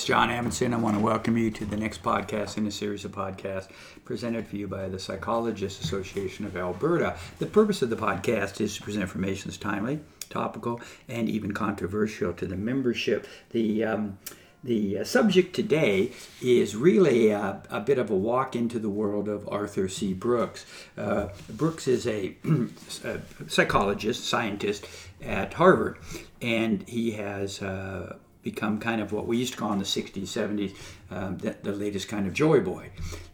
It's John Amundsen. I want to welcome you to the next podcast in a series of podcasts presented for you by the Psychologists Association of Alberta. The purpose of the podcast is to present information that's timely, topical, and even controversial to the membership. The um, the uh, subject today is really a, a, bit of a walk into the world of Arthur C. Brooks. Uh, Brooks is a, a, psychologist, scientist at Harvard, and he has uh, become kind of what we used to call in the 60s, 70s, um, the, the, latest kind of joy boy.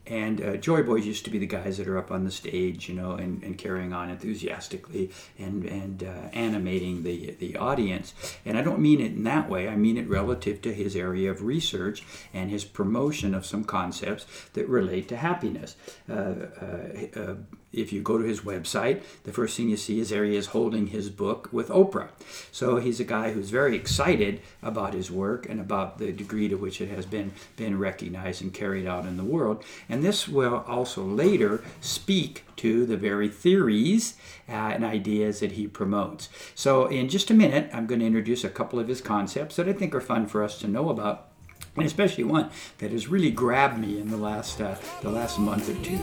And uh, joy boys used to be the guys that are up on the stage, you know, and, and carrying on enthusiastically and, and uh, animating the, the audience. And I don't mean it in that way, I mean it relative to his area of research and his promotion of some concepts that relate to happiness. Uh, uh, uh if you go to his website, the first thing you see is there he is holding his book with Oprah. So he's a guy who's very excited about his work and about the degree to which it has been, been recognized and carried out in the world. And this will also later speak to the very theories uh, and ideas that he promotes. So, in just a minute, I'm going to introduce a couple of his concepts that I think are fun for us to know about and especially one that has really grabbed me in the last uh, the last month or two.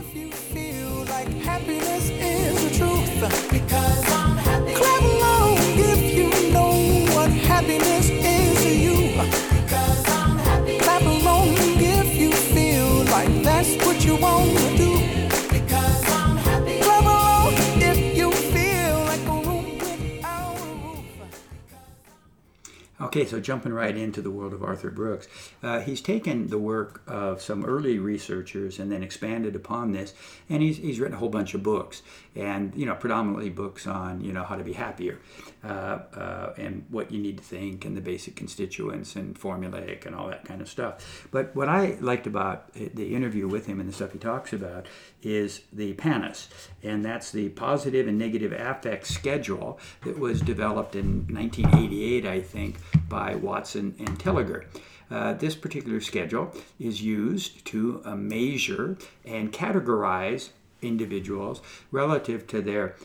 Okay, so jumping right into the world of Arthur Brooks, uh, he's taken the work of some early researchers and then expanded upon this, and he's, he's written a whole bunch of books, and you know predominantly books on you know how to be happier, and what you need to think, and the basic constituents, and formulaic, and all that kind of stuff. But what I liked about the interview with him and the stuff he talks about is the PANAS, and that's the positive and negative affect schedule that was developed in 1988, I think by Watson and Tellegen. Uh, this particular schedule is used to uh, measure and categorize individuals relative to their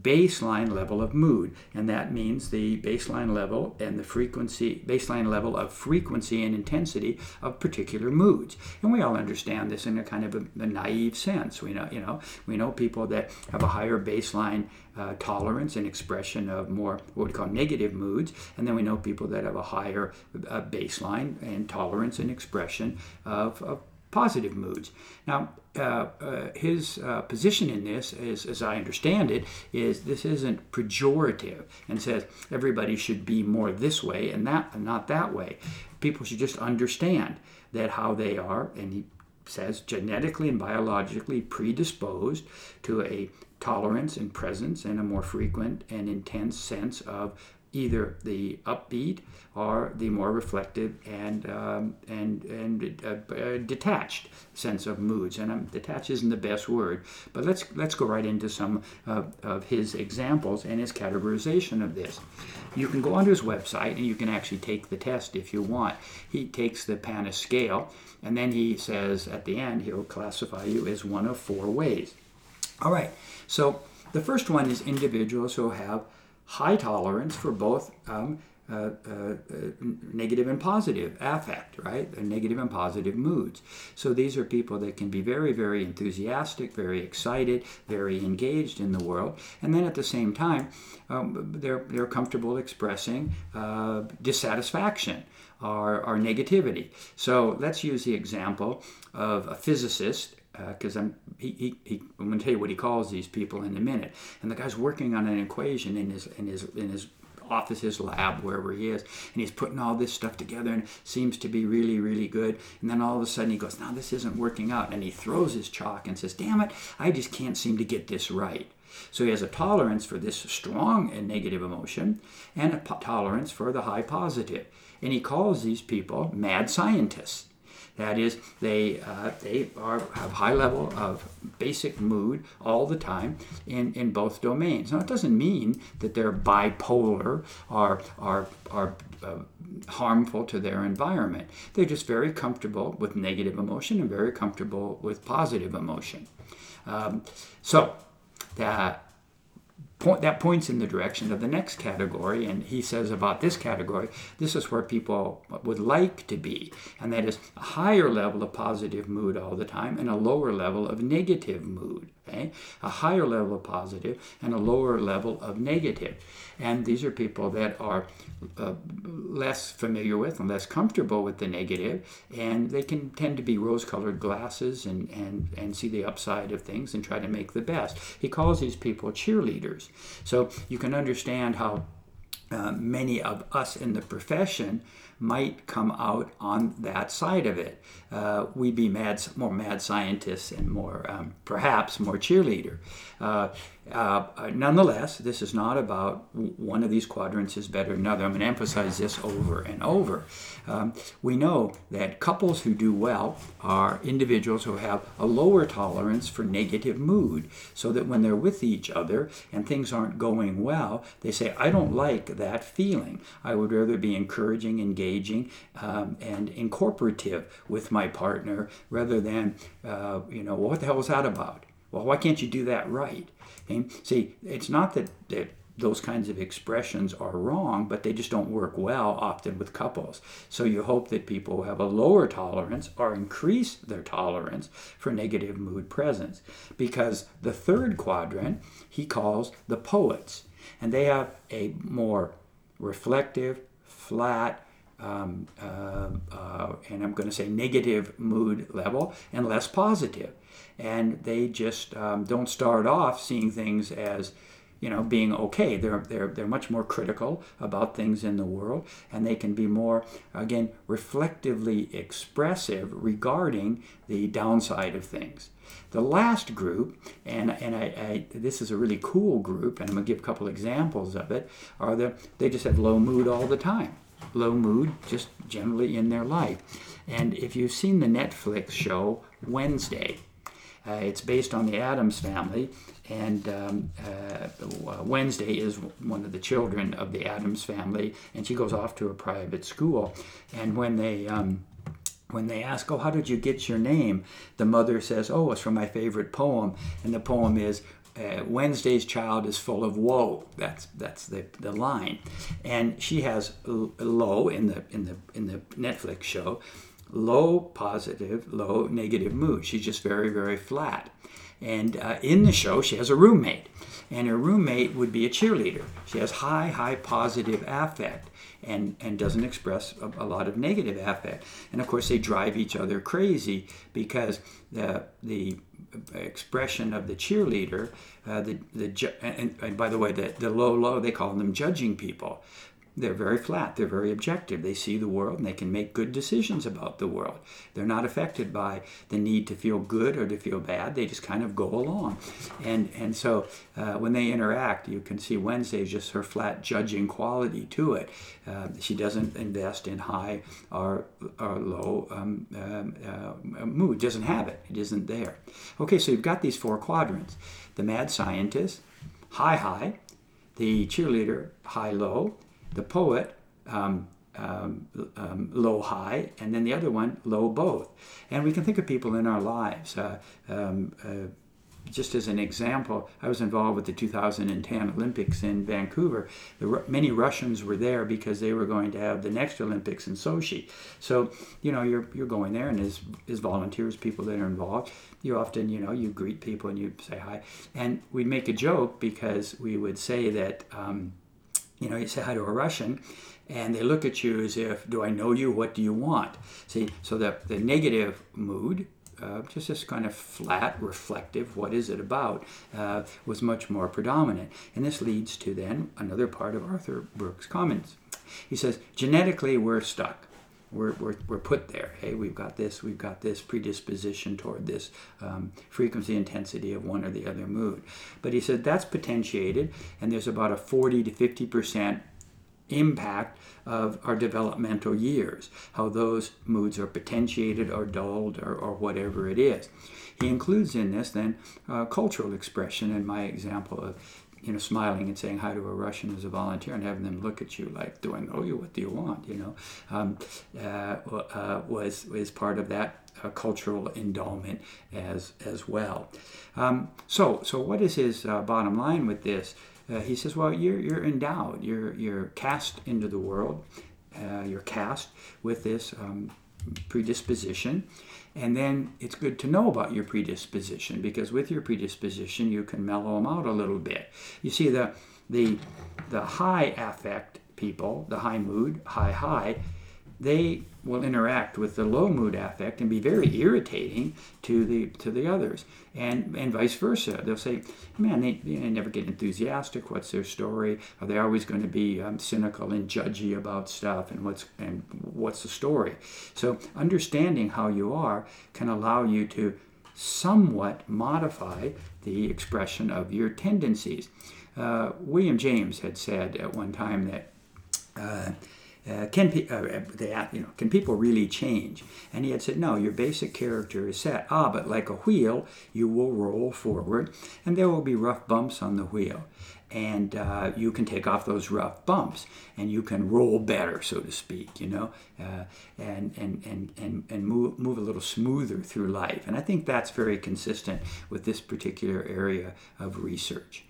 baseline level of mood and that means the baseline level and the frequency baseline level of frequency and intensity of particular moods. And we all understand this in a kind of a, a naive sense. We know you know we know people that have a higher baseline uh, tolerance and expression of more what we call negative moods and then we know people that have a higher uh, baseline and tolerance and expression of, of positive moods. Now, uh, uh, his uh, position in this, is, as I understand it, is this isn't pejorative and says everybody should be more this way and that and not that way. People should just understand that how they are, and he says genetically and biologically predisposed to a tolerance and presence and a more frequent and intense sense of either the upbeat or the more reflective and um, and and uh, uh, detached sense of moods. And um, detached isn't the best word, but let's let's go right into some of his examples and his categorization of this. You can go onto his website and you can actually take the test if you want. He takes the PANAS scale and then he says at the end he'll classify you as one of four ways. All right, so the first one is individuals who have high tolerance for both um, uh, uh, uh, negative and positive affect, right? Negative and positive moods. So these are people that can be very, very enthusiastic, very excited, very engaged in the world, and then at the same time, um, they're they're comfortable expressing uh, dissatisfaction or, or negativity. So let's use the example of a physicist because uh, I'm he, he, he, I'm going to tell you what he calls these people in a minute. And the guy's working on an equation in his in his in his office, his lab, wherever he is, and he's putting all this stuff together and seems to be really really good. And then all of a sudden he goes, "Now this isn't working out," and he throws his chalk and says, "Damn it, I just can't seem to get this right." So he has a tolerance for this strong and negative emotion and a tolerance for the high positive. And he calls these people mad scientists. That is, they uh, they are have high level of basic mood all the time in, in both domains. Now, it doesn't mean that they're bipolar or are are uh, harmful to their environment. They're just very comfortable with negative emotion and very comfortable with positive emotion. Um, so that point, that points in the direction of the next category. And he says about this category, this is where people would like to be, and that is a higher level of positive mood all the time and a lower level of negative mood. Okay? A higher level of positive and a lower level of negative. And these are people that are uh, less familiar with and less comfortable with the negative, and they can tend to be rose colored glasses and, and, and see the upside of things and try to make the best. He calls these people cheerleaders. So you can understand how uh, many of us in the profession might come out on that side of it. Uh, we'd be mad, more mad scientists and more, um, perhaps, more cheerleader. Uh, uh, nonetheless, this is not about one of these quadrants is better than another. I'm going to emphasize this over and over. Um, we know that couples who do well are individuals who have a lower tolerance for negative mood, so that when they're with each other and things aren't going well, they say, I don't like that feeling. I would rather be encouraging, engaging, um, and incorporative with my partner rather than, uh, you know, what the hell was that about? Well, why can't you do that right? Okay? See, it's not that, that those kinds of expressions are wrong, but they just don't work well often with couples. So you hope that people have a lower tolerance or increase their tolerance for negative mood presence. Because the third quadrant he calls the poets, and they have a more reflective, flat, um, uh, uh, and I'm going to say negative mood level and less positive. And they just um, don't start off seeing things as you know being okay. They're, they're they're much more critical about things in the world and they can be more again reflectively expressive regarding the downside of things. The last group and and I, I this is a really cool group and i'm going to give a couple examples of it are the they just have low mood all the time low mood just generally in their life. And if you've seen the Netflix show Wednesday, uh, it's based on the Addams family, and um, uh, Wednesday is one of the children of the Addams family, and she goes off to a private school. And when they um, when they ask, "Oh, how did you get your name?" the mother says, "Oh, it's from my favorite poem," and the poem is uh, Wednesday's child is full of woe. That's that's the, the line, and she has low in the in the in the Netflix show, low positive, low negative mood. She's just very very flat, and uh, in the show she has a roommate, and her roommate would be a cheerleader. She has high high positive affect, and and doesn't express a, a lot of negative affect, and of course they drive each other crazy because the the expression of the cheerleader, uh, the, the and, and, by the way, the, the low low, they call them judging people they're very flat. They're very objective. They see the world and they can make good decisions about the world. They're not affected by the need to feel good or to feel bad. They just kind of go along. And and so uh, when they interact you can see wednesday just her flat judging quality to it. Uh, she doesn't invest in high or, or low um, um, uh, mood. Doesn't have it. It isn't there. Okay so you've got these four quadrants. The mad scientist high high. The cheerleader high low the poet um, um, um, low high, and then the other one low both. And we can think of people in our lives. Uh, um, uh, just as an example, I was involved with the 2010 Olympics in Vancouver. The, many Russians were there because they were going to have the next Olympics in Sochi. So, you know, you're, you're going there, and as, as volunteers, people that are involved, you often, you know, you greet people and you say hi. And we'd make a joke because we would say that. You know, you say hi to a Russian, and they look at you as if, "Do I know you? What do you want?" See, so the the negative mood, uh, just this kind of flat, reflective, "What is it about?" Uh, was much more predominant, and this leads to then another part of Arthur Brooks' comments. He says, "Genetically, we're stuck." We're, we're, we're put there. Hey, we've got this, we've got this predisposition toward this um, frequency intensity of one or the other mood. But he said that's potentiated, and there's about a 40 to 50 percent impact of our developmental years, how those moods are potentiated or dulled or, or whatever it is. He includes in this then uh, cultural expression in my example of you know, smiling and saying hi to a Russian as a volunteer and having them look at you like, "Do I know you? What do you want?" You know, um, uh, uh, was was part of that uh, cultural endowment as as well. Um, so, so what is his uh, bottom line with this? uh, he says, well, you're, you're endowed, you're, you're cast into the world, uh, you're cast with this um, predisposition. And then it's good to know about your predisposition because with your predisposition, you can mellow them out a little bit. You see, the, the, the high affect people, the high mood, high high, they will interact with the low mood affect and be very irritating to the to the others. And and vice versa. They'll say man they, they never get enthusiastic. What's their story? Are they always going to be um, cynical and judgy about stuff? And what's and what's the story? So understanding how you are can allow you to somewhat modify the expression of your tendencies. Uh, william james had said at one time that uh, uh, can pe- uh, they, you know, can people really change? And he had said, no, your basic character is set. Ah, but like a wheel, you will roll forward, and there will be rough bumps on the wheel. And uh, you can take off those rough bumps, and you can roll better, so to speak, you know, uh, and and and and, and move, move a little smoother through life. And I think that's very consistent with this particular area of research.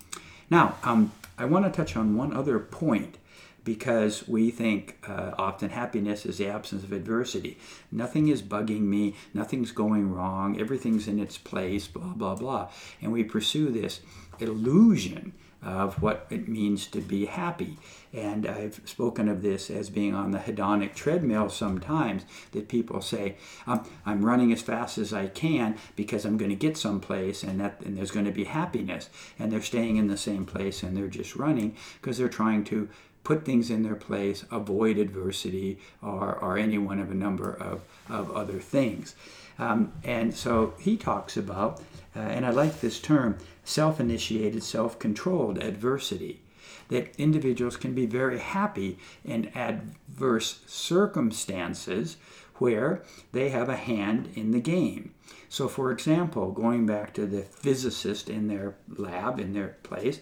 Now, um, I want to touch on one other point because we think uh, often happiness is the absence of adversity. Nothing is bugging me, nothing's going wrong, everything's in its place, blah, blah, blah. And we pursue this illusion of what it means to be happy. And I've spoken of this as being on the hedonic treadmill sometimes, that people say, um, I'm running as fast as I can because I'm going to get someplace and, that, and there's going to be happiness. And they're staying in the same place and they're just running because they're trying to put things in their place, avoid adversity, or, or any one of a number of, of other things. Um, and so he talks about, uh, and I like this term, self initiated, self controlled adversity. That individuals can be very happy in adverse circumstances where they have a hand in the game. So, for example, going back to the physicist in their lab, in their place,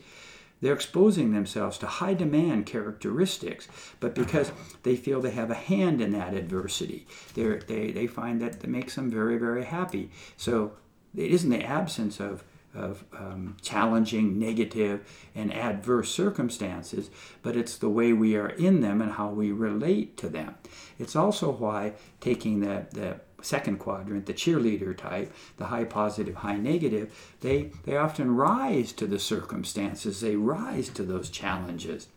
they're exposing themselves to high demand characteristics, but because they feel they have a hand in that adversity, they they, find that it makes them very, very happy. So it isn't the absence of, of um, challenging, negative, and adverse circumstances, but it's the way we are in them and how we relate to them. It's also why taking the, the second quadrant, the cheerleader type, the high positive, high negative, they, they often rise to the circumstances, they rise to those challenges.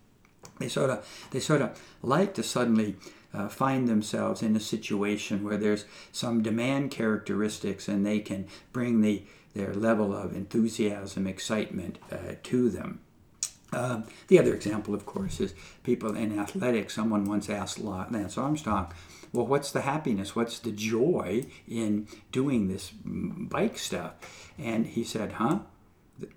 They sort of, they sort of like to suddenly uh, find themselves in a situation where there's some demand characteristics and they can bring the, their level of enthusiasm, excitement uh, to them. Um, the other example, of course, is people in athletics. Someone once asked Lance Armstrong, well, what's the happiness? What's the joy in doing this bike stuff? And he said, huh?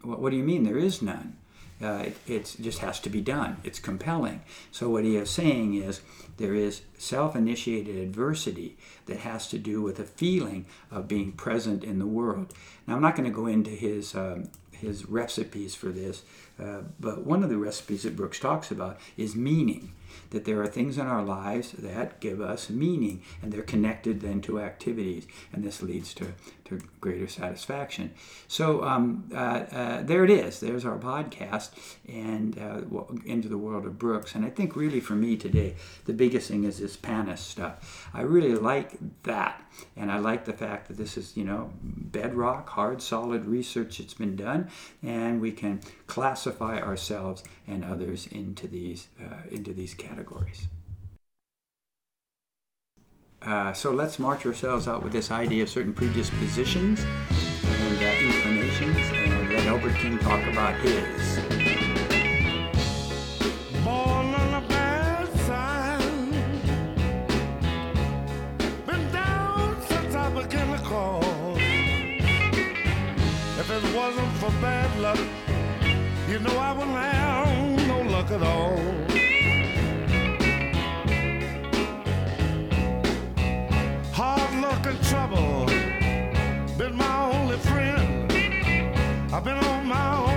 What do you mean? There is none. Uh, it it's, just has to be done. It's compelling. So, what he is saying is there is self initiated adversity that has to do with a feeling of being present in the world. Now, I'm not going to go into his, um, his recipes for this, uh, but one of the recipes that Brooks talks about is meaning that there are things in our lives that give us meaning and they're connected then to activities and this leads to, to greater satisfaction. So um, uh, uh, there it is. There's our podcast and uh, into the world of brooks. And i think really for me today the biggest thing is this PANAS stuff. I really like that. And i like the fact that this is you know bedrock hard solid research that's been done and we can classify ourselves and others into these uh, into these categories. Uh, so let's march ourselves out with this idea of certain predispositions and uh, inclinations, and let Albert King talk about his. If it wasn't for bad luck, you know I wouldn't have no luck at all. I've been on my own.